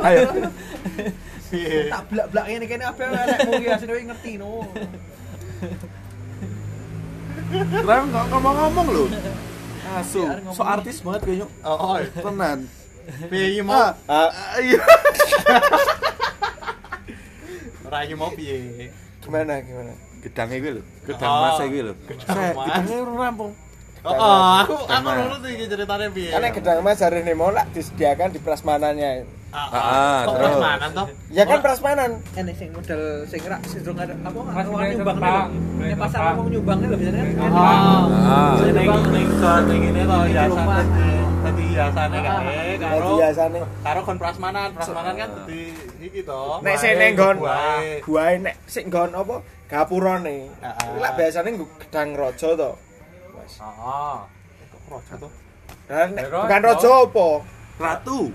Ayo. Piye? Tak blak-blak ngene kene apa ya sing kowe ngerti no. Keren kok ngomong-ngomong lho. Asu, so artis banget kayaknya. Oh, oh. Tenan. Piye iki mau? Ah, iya. Ora iki mau piye? Gimana gimana? Gedangnya gue lho, gedang Oh, mas gue lho. gedang mas. Gedangnya urung rampung. Oh, oh, aku aku nurut iki ceritane piye. Karena gedang mas hari ini mau lah disediakan di prasmanannya. Ah, Ah, kok terus. prasmanan toh? Ya kan prasmanan. Enek sing model sing rak sing apa mulai nyumbang lho. Nek pasar wong nyumbangnya lho biasanya kan. Oh. Ah. Ning ning kon ning ngene to hiasan tadi tadi hiasane Ah. kae Ya karo karo kon prasmanan. Prasmanan kan dadi iki to. Nek sing ning nggon Buahe. nek sing nggon apa gapurane. Heeh. Lah biasane nggo gedang raja to. Mas. Heeh. To? Raja. bukan raja apa? Ratu.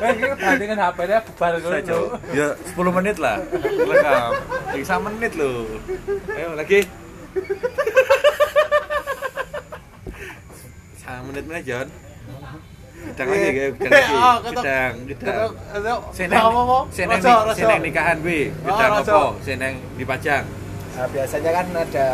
Eh, iki bandingan HP-nya bubar jauh. Ya 10 menit lah. Rekam. Bisa menit loh. Ayo lagi. Sama menit mana John? Gedang lagi kayak gedang lagi. Oh, ketok. Gedang, gedang. Ketok. Seneng, seneng, seneng nikahan wi. Gedang Oh, apa? Seneng dipajang. Nah, biasanya kan ada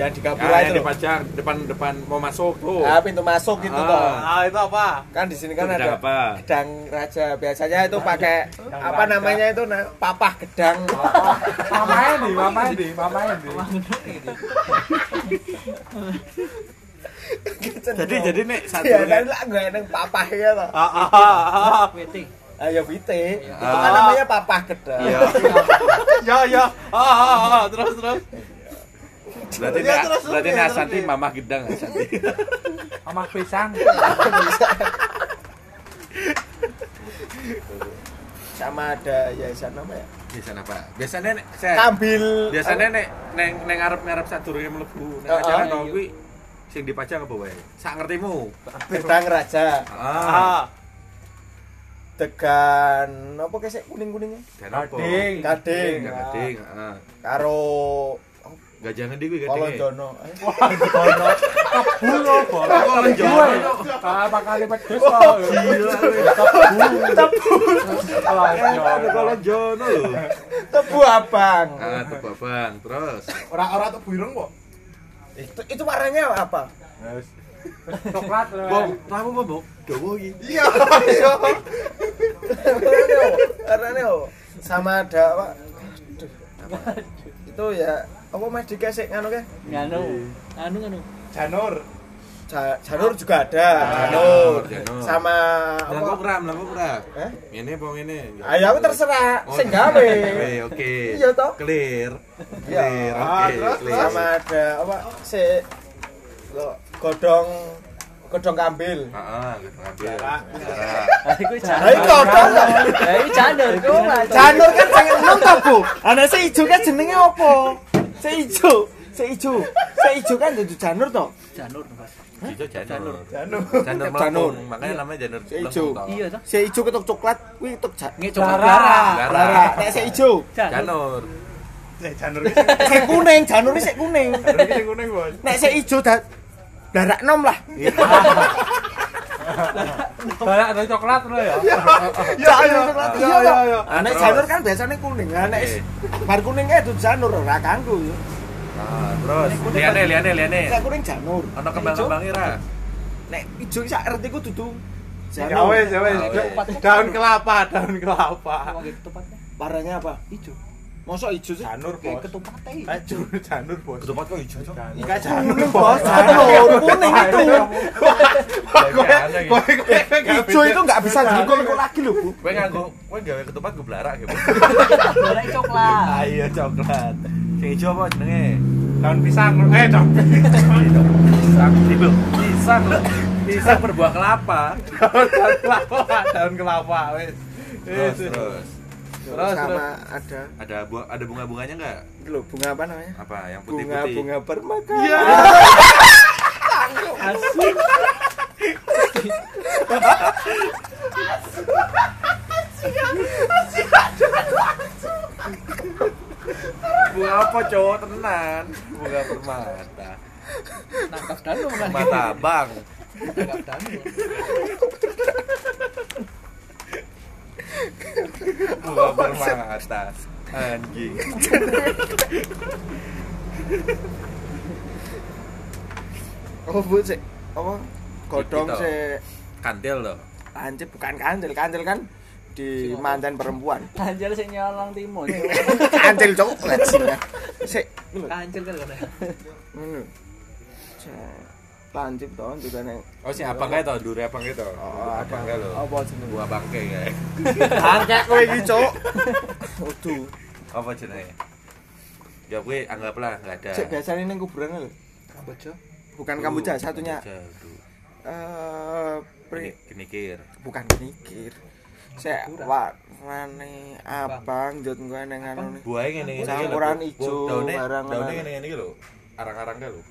yang di Ah, gapura yang itu. dipajang depan depan mau masuk tuh. Ah, pintu masuk gitu Ah. toh. Ah, itu apa? Kan di sini kan Itu gedang ada apa? gedang raja. Biasanya itu pakai apa namanya itu nah, papah gedang. Mamae di, mamae di, mamae di. Jadi jadi nek satu Ya kan lah gue neng papah ya toh. Ah, ah, ah, ah. Ayo vite. Itu Ah. kan namanya papah gedang. Iya. Ya, ya. Ah, ah, ah. Terus, terus. Berarti Ya, nek terus, berarti terus, Asanti mamah gedang Asanti. Sama pisang. Sama ada yayasan apa ya? Biasanya apa? Biasanya nek saya Kambil. biasanya nek neng neng ngarep ngarep sadurunge mlebu nek Oh, acara oh, iya. kuwi sing dipajang apa wae? Sak ngertimu. gedang raja. Ah. Ah. Tegan apa kesek kuning-kuningnya? Dan apa? Gading. Gading. Gading, gading, Karo Gajah ngendi kuwi Kalau gadinge? Jono. Bulo, bolo. Kalau Jono. Ah, bakal pedes kok. Gila. Kalau Kalau Jono lho. Tebu abang. Ah, tebak bang. Terus Ora-ora tuh burung kok. Itu itu warnanya apa? Coklat lho. Bong, kamu apa, Bong? Dawa iki. Iya, iya. Apa? Apa? Sama ada apa? Aduh. Itu ya apa Mas dikasih nganu ke? Nganu. Anu nganu. Janur. Ja- Janur juga ada, Ah, Janur. Janur. Sama apa? ram, langkung ram. Eh? Ngene apa ngene? Ayo aku terserah, Oh, sing gawe. Oke, oke. Iya toh? Clear. Iya. Clear. Ah, Oke, terus, clear. Sama ada apa? Si lo- godong godong kambil. Heeh, ngambil. Jarak. Jarak. Ah iku janur. Lah iki godong. Lah iki janur iku. Janur kan sing enom ta, Bu? Ana si ijo kan jenenge apa? Si ijo, si ijo. Si ijo kan dudu janur to. Janur, Mas. Hijau janur. Janur. Janur Janur. makanya namanya janur tau. Iya toh. Si ijo ketok coklat kuwi ketok ja- Nge Lara. coklat lara. Lara, nek si ijo. Janur. Janur. Eh, janur. Sing kuning, janur sik kuning. Janur iki sing kuning, Bos. Nek si ijo da darak nom lah. Banyak ada coklat lho ya. Ya, Janur ya. coklat Ya, iya ya, ya. Ah, nek janur kan biasanya kuning. Nek bar kuningnya itu janur ora ganggu yo. Ah, terus liane liane liane. Nek kuning janur. Ono kembang-kembangnya ra. Nek ijo sak artiku dudu Ya janur. ya wes. Ah, wes. Daun kelapa, daun kelapa. Warnanya apa? ijo. Mosok ijo sih? Janur, Bos. ketupatnya. Aduh, janur, Bos. Ketupat kok hijau, Cok? Enggak janur, Bos. janur kuning itu. Ijo itu nggak bisa dikol-kol lagi loh bu. kowe nganggo kowe gawe ketupat gue blarak ya. Bu. Boleh coklat. Ah, iya, coklat. Sing hijau apa jenenge? Daun pisang. Eh, daun Pisang. Pisang lho. Pisang berbuah kelapa. daun kelapa, daun kelapa, wes. Terus Wes. terus. Terus, sama ada Ada buah ada bunga-bunganya enggak? itu loh bunga apa namanya? Apa yang Bunga putih-putih? bunga permata. Iya. Asik. Bunga apa cowok tenan? Bunga permata. Nangkap danu kan. Mata. Nangkap danu. Mata. Anjing. Oh, Bu, sik. Apa? To. sik Kantil loh. kancil bukan kancil, kancil kan di mantan perempuan. Anjir sing nyolong timun. Kancil cok lecin ya. Sik. Kancil kan kan. Ngono. Lancip to juga neng. Oh si abang kae to, dure abang kae to. Oh, ada. abang kae lho. Apa jenenge? Gua bangke kae. Angkek kowe iki, Cuk. Waduh. Apa jenenge? Ya gue anggaplah enggak ada. Sik biasanya ning kuburan lho. Kamboja. Bukan Kamboja, satunya Aduh. eh pri Kenikir. bukan mikir. Sik warnane abang jut gue neng anu nih. Buahe ngene ngene. Campuran ijo, daune barang daune ngono. ngene ngene iki lho. Arang-arang kae lho.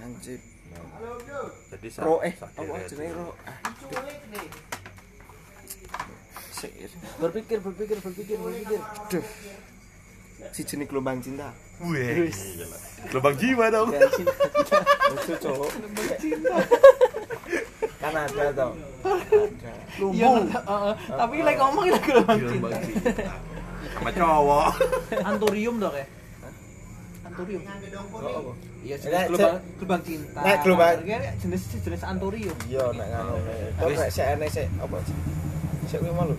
Anjir. Jadi Ro eh apa jenenge aja. ro? Ah. Berpikir, berpikir, berpikir, berpikir. Duh. Si jenis gelombang cinta. Wih. Lubang jiwa dong. Lucu cowok. kan ada. Ada. Iya, heeh. Tapi lek ngomong lek gelombang cinta. Sama cowok. Anturium dong ya. Anturium. Iya, jenis gelombang gelombang cinta. Nek, gelombang- jenis jenis anturium. Iya nek ngono. Kok nek sik enek sik apa sih? Sik kuwi mau lho.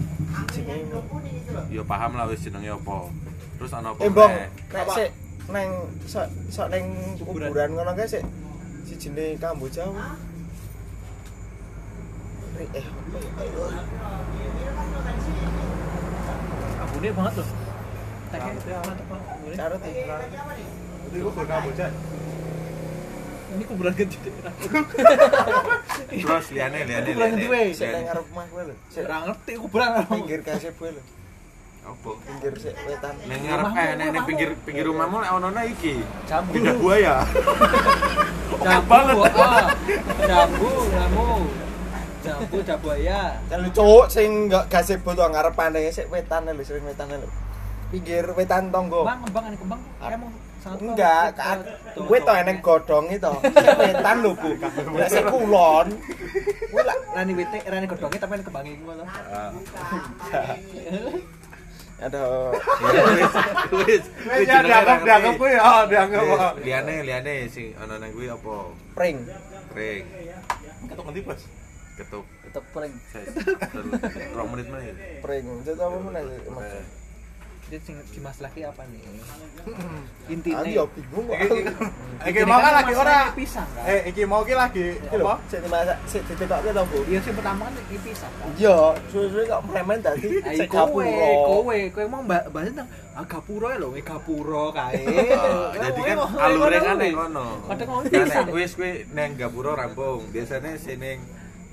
Ya paham lah wis jenenge apa. Terus ana apa? Eh bong, meneh? nek sik neng sok sok neng kuburan ngono kae sik si jenis Kamboja. Eh, eh, apa ya? Abune banget loh. Teknya mantep banget. Carut ya. Itu kuburan Kamboja. Ini kuburan gede. Terus liane liane. Kuburan. Sik neng Liane. ngarep kowe lho. Sik Ora ngerti kuburan pinggir kasep kowe lho. Apa? Pinggir sik wetan. Neng ngarep eh neng neng pinggir pinggir rumahmu lek ono iki. Jambu. Lidah buaya. Jambu. banget. ah. Jambu, jambu. Jambu jabuaya. Kan lu cowok sing enggak gazebo to ngarepane sik wetan lho, sering wetan lho. Pinggir wetan tonggo. Kembang, kembang, ini kembang. Emang sangat Enggak, kan. Kowe to eneng godhong itu. Wetan lho, Bu. Nek sik kulon. Gue lah, rani wite, rani godongnya tapi kembangnya gue loh. Aduh. Wis. Wis ya dianggap dianggap kuwi ya, dianggap. Liane liane sing ana nang kuwi apa? Pring. Kering. Ketuk ngendi, Bos? Ketuk. Pering. Saya rong menit meneh. Pring. Itu apa meneh? Jadi sing dimaslahki apa nih? Intinya. yo bingung kok. Iki mau kan lagi ora. pisang kan? Eh, iki mau ki lagi apa? sik dimasak, sik ditekokke to, Bu. Iya sing pertama kan iki pisang kan. Iya, suwe-suwe kok premen Ayo sik kowe, gapura. kowe, kowe mau mbak bahas tentang ah gapura ya lho, we gapura kae. Ah, Jadi kan alure kan ning kono. Kadang ngono bisa. nek wis kuwi nang gapura rampung. Biasane sing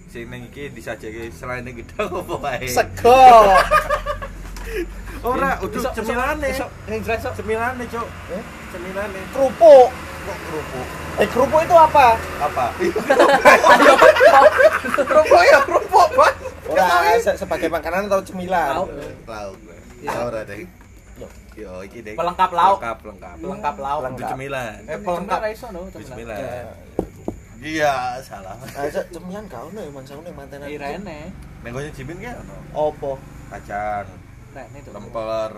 sing ning iki disajeke selain gedang apa wae. Sego. Ora, udah cemilane. yang jelas sok. Cemilane, Cuk. Eh? Cemilane. Kerupuk. Kok kerupuk? Eh, kerupuk itu apa? Apa? Kerupuk ya, kerupuk, Bos. Ora se- sebagai makanan atau cemilan? Lauk. Lauk. Iya. Ora deh. Yo, iki deh. Pelengkap lauk. Lengkap, lengkap. Pelengkap lauk. Itu cemilan. Eh, Pelengkap pelengkap. ra iso no, cemilan. cemilan. Iya, salah. Ah, cemilan gak ono ya mangsa ning mantenan. Iya rene. Nengonya cimin kan ono. Opo? Kacang, Rene tuh. lemper.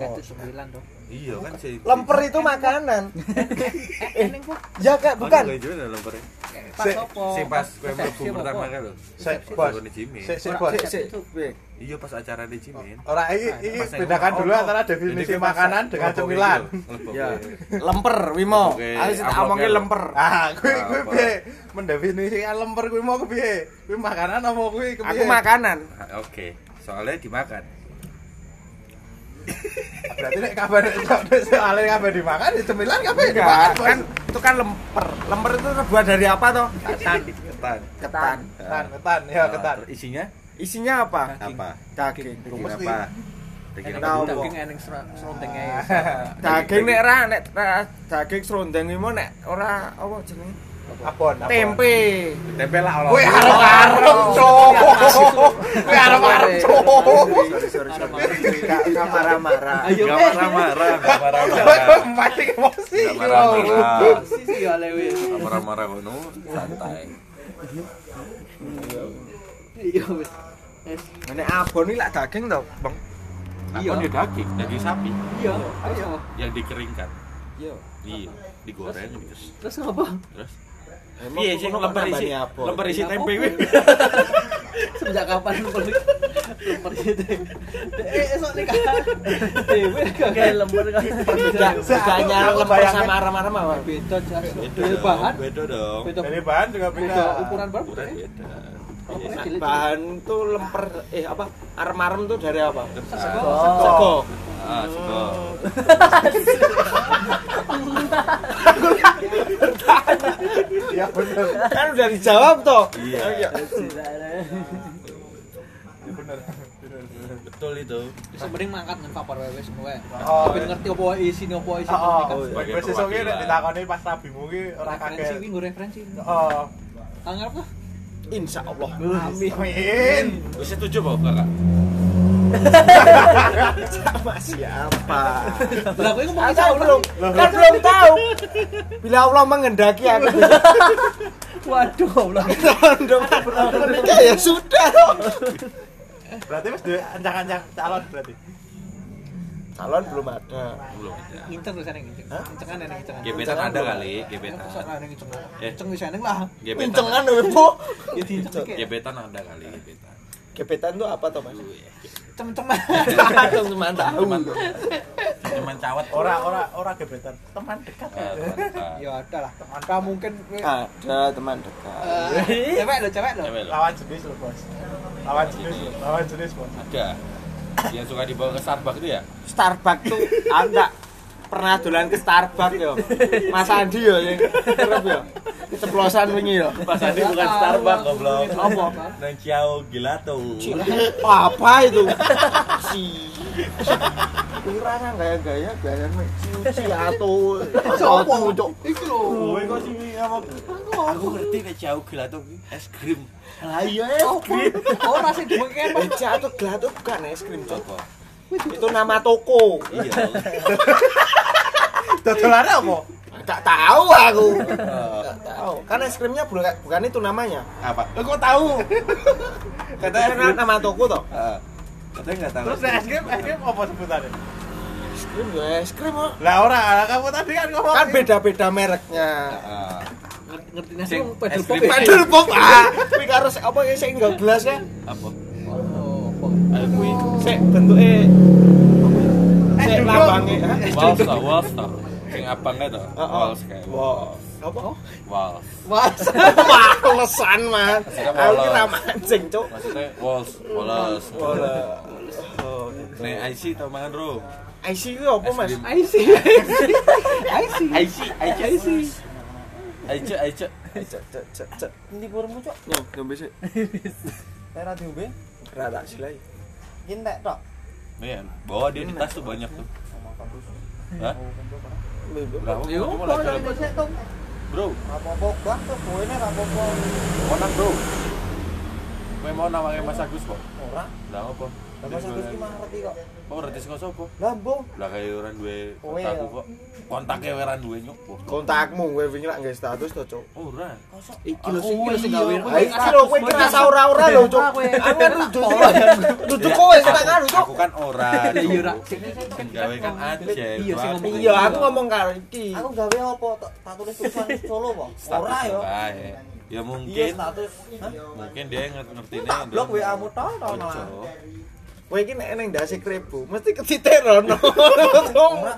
Itu sembilan tuh. Iya kan sih. Lemper itu makanan. Eh, kok. Ya kak, bukan. Oh, juga lemper. Pas Sik, opo? Sing pas kowe mlebu pertama kan lho. Sik, Bos. Sik, sik, Bos. Piye? Iya pas acara di cimin. Ora iki iki Pas neng bedakan dulu antara definisi pas makanan dengan cemilan. Ya. Lemper Wimo. Aku sih tak amplopnya omongke lemper. Ah, kuwi kuwi piye? Mendefinisikan lemper kuwi mau kepiye? Kuwi makanan apa kuwi? Aku makanan. Ah, Oke, soalnya dimakan. Berarti nek kabar soalnya kabar dimakan ya cemilan kabeh Enggak, dimakan. Kan itu kan lemper. Lemper itu terbuat dari apa toh? Ketan, ketan. Ketan. ketan, ketan, ya Nah, ketan. Isinya Isinya apa? apa? Daging. Daging apa? Daging Eneng apa? Daging eneng serontengnya. Daging nek ra nek daging serondeng Wimo nek ora apa jenenge? Abon, abon. Tempe. Tempe lah Allah. Kuwi arep-arep, Cuk. Kuwi arep-arep, Cuk. Sorry sorry sorry. Gak gak marah-marah. Ayo, Gak eh. marah-marah, gak marah-marah. Mancing emosi. Gak marah-marah. Sisi ya lewe. Marah-marah ngono, santai. Iya wis. Nek abon iki lak daging to, Bang. Iya. Takon ya daging, daging sapi Iya. Ayo. yang dikeringkan. Iya. Iya, digoreng terus. Terus apa? Terus Emang Iya, sih kono lemper isi, lemper isi tempe kuwi. Sejak kapan lemper lemper itu? Eh, esok nih kan. Dewe kayak lemper kan. Bedanya lemper sama arem-arem apa? Beda jas. Beda bahan. Beda dong. Beda bahan juga beda. ukuran bahan. Ukuran beda. Iya. Bahan tuh lemper eh apa? Arem-arem tuh dari apa? Sego. Sego. Ah, sego. Iya bener. Kan udah dijawab toh. Iya. Iya. Bener, bener. Betul itu. Bisa mending mangkat dengan papar wewe semua. Oh, Tapi iya. ngerti apa isi ini apa isi Oh, ini kan. oh, sebagai wis sesuk nek ditakoni pas rabimu ki ora Referensi kaget. minggu referensi. Oh. Tanggap lah. Insya Allah. Amin. Amin. Wis setuju kok, Kakak? Sama siapa? Lah kowe ngomong Kan Allah. belum, kan belum tahu. Bila Allah menghendaki aku Waduh, Allah. menikah ya sudah. toh. Berarti wis duwe ancang-ancang calon berarti. Calon belum ada. Belum ada. Nginceng tuh sana nginceng. Hah? Ngincengan ada ngincengan. Gebetan ada kali, gebetan. Ada ngincengan. Eh. Nginceng di sana lah. Pincengan loh, Bu. Ya Gebetan ada kali, gebetan. Gebetan tuh apa toh, Mas? cem-ceman. Teman tahu. Cuman cawat Ora ora ora gebetan. Teman dekat. Ah. Ya ada lah. Kamu mungkin Ada teman dekat. Eh, cewek lo, cewek lo. Lawan jenis loh, Bos. Lawan jenis loh. Lawan jenis, Bos. Ada. Yang suka dibawa ke Starbucks itu ya? Starbucks tuh anda pernah dolan ke Starbucks yo. Mas Andi yo yang kerep yo. Keceplosan wingi yo. Pas Andi bukan Starbucks goblok. Apa? Nang Ciao Gelato. Apa itu? Si. Kurang gaya-gaya gaya ciuci atau Sopo? cok. Iki lho. Kowe kok sing ngomong aku ngerti nek Ciao Gelato es krim. Lah iya es krim. Ora sih dibengke apa? Beca atau gelato bukan es krim cok. Apa? Itu nama toko. Iya. Dodolane apa? Gak tahu aku. Gak tahu. Kan es krimnya bukan bukan itu namanya. Apa? Lo kok tahu? Katanya krim. nama toko toh. Ah. Katanya enggak tahu. Terus es krim, es krim apa sebutannya? Es krim ya es krim kok. Lah ora, kamu tadi kan ngomong. Kan beda-beda mereknya. Ah. Ngerti nasi es pop. krim. ya? Pedal pop ah. Kuwi karo apa ya sing nggo gelas ya? Apa? Oh, apa? Kuwi. Sik bentuke Eh, sik duduk. lambange. Walls walls toh. Sing abangnya toh. Oh, oh. Walls kayak Wow. Apa? walls. Mas. Wah, lesan, Man. Maksudnya Aku ki polos. ra mancing, Cuk. Maksudnya walls, walls. Wala. Oh. Nek IC tau mangan bro. IC ku apa, Mas? krim. I see. I see. IC, IC, I see. IC, IC. Cek cek cek cek. Endi kurmu cok? Yo, ngombe sik. Ora diombe? Ra tak silai. Kintek tok. Nih, bawa dia di tas tuh banyak tuh. Hah? Yo, sik tuh. Bro, Apa-apa gak tuh boene ra apa-apa. monang bro. Kowe mau namanya Mas Agus kok? Ora. Lah apa? Mas Agus ki mah ngerti kok. Oh, ngerti saka sapa? Lah mbok. Lah kayak orang duwe Kowe kontakku ya. kok. Kontaknya ora duwe nyok. Kontakmu kowe wingi lak nggae status to, Cuk. Oh, ora. Iki lho sing iki lho sing gawe. Iki lho kowe kira ora ora lho, Cuk. Angin duduk duduk kowe sing tak ngaru, Cuk. Aku kan ora. Ya iya ora. Sing gawe kan aja. Iya, sing ngomong. Iya, aku ngomong karo iki. Aku gawe apa? Tak- tulis tulisan Solo apa? Ora yo. Ya Iya mungkin mungkin dia ngerti Tak blok WA-mu tok tok Kowe iki nek ning ndase kribu, mesti. Ora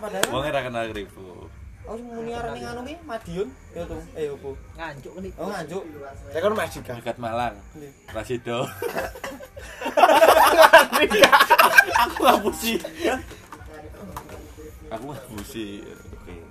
padahal. Wong ora kenal ribu. Aku sing muni arane anu ki Madiun. Ya tuh. Eh opo? Ngancuk kan iki. Oh nganjuk. Ya kan Majika. Dekat Malang. Rasido. aku ngapusi. aku ngapusi. Oke.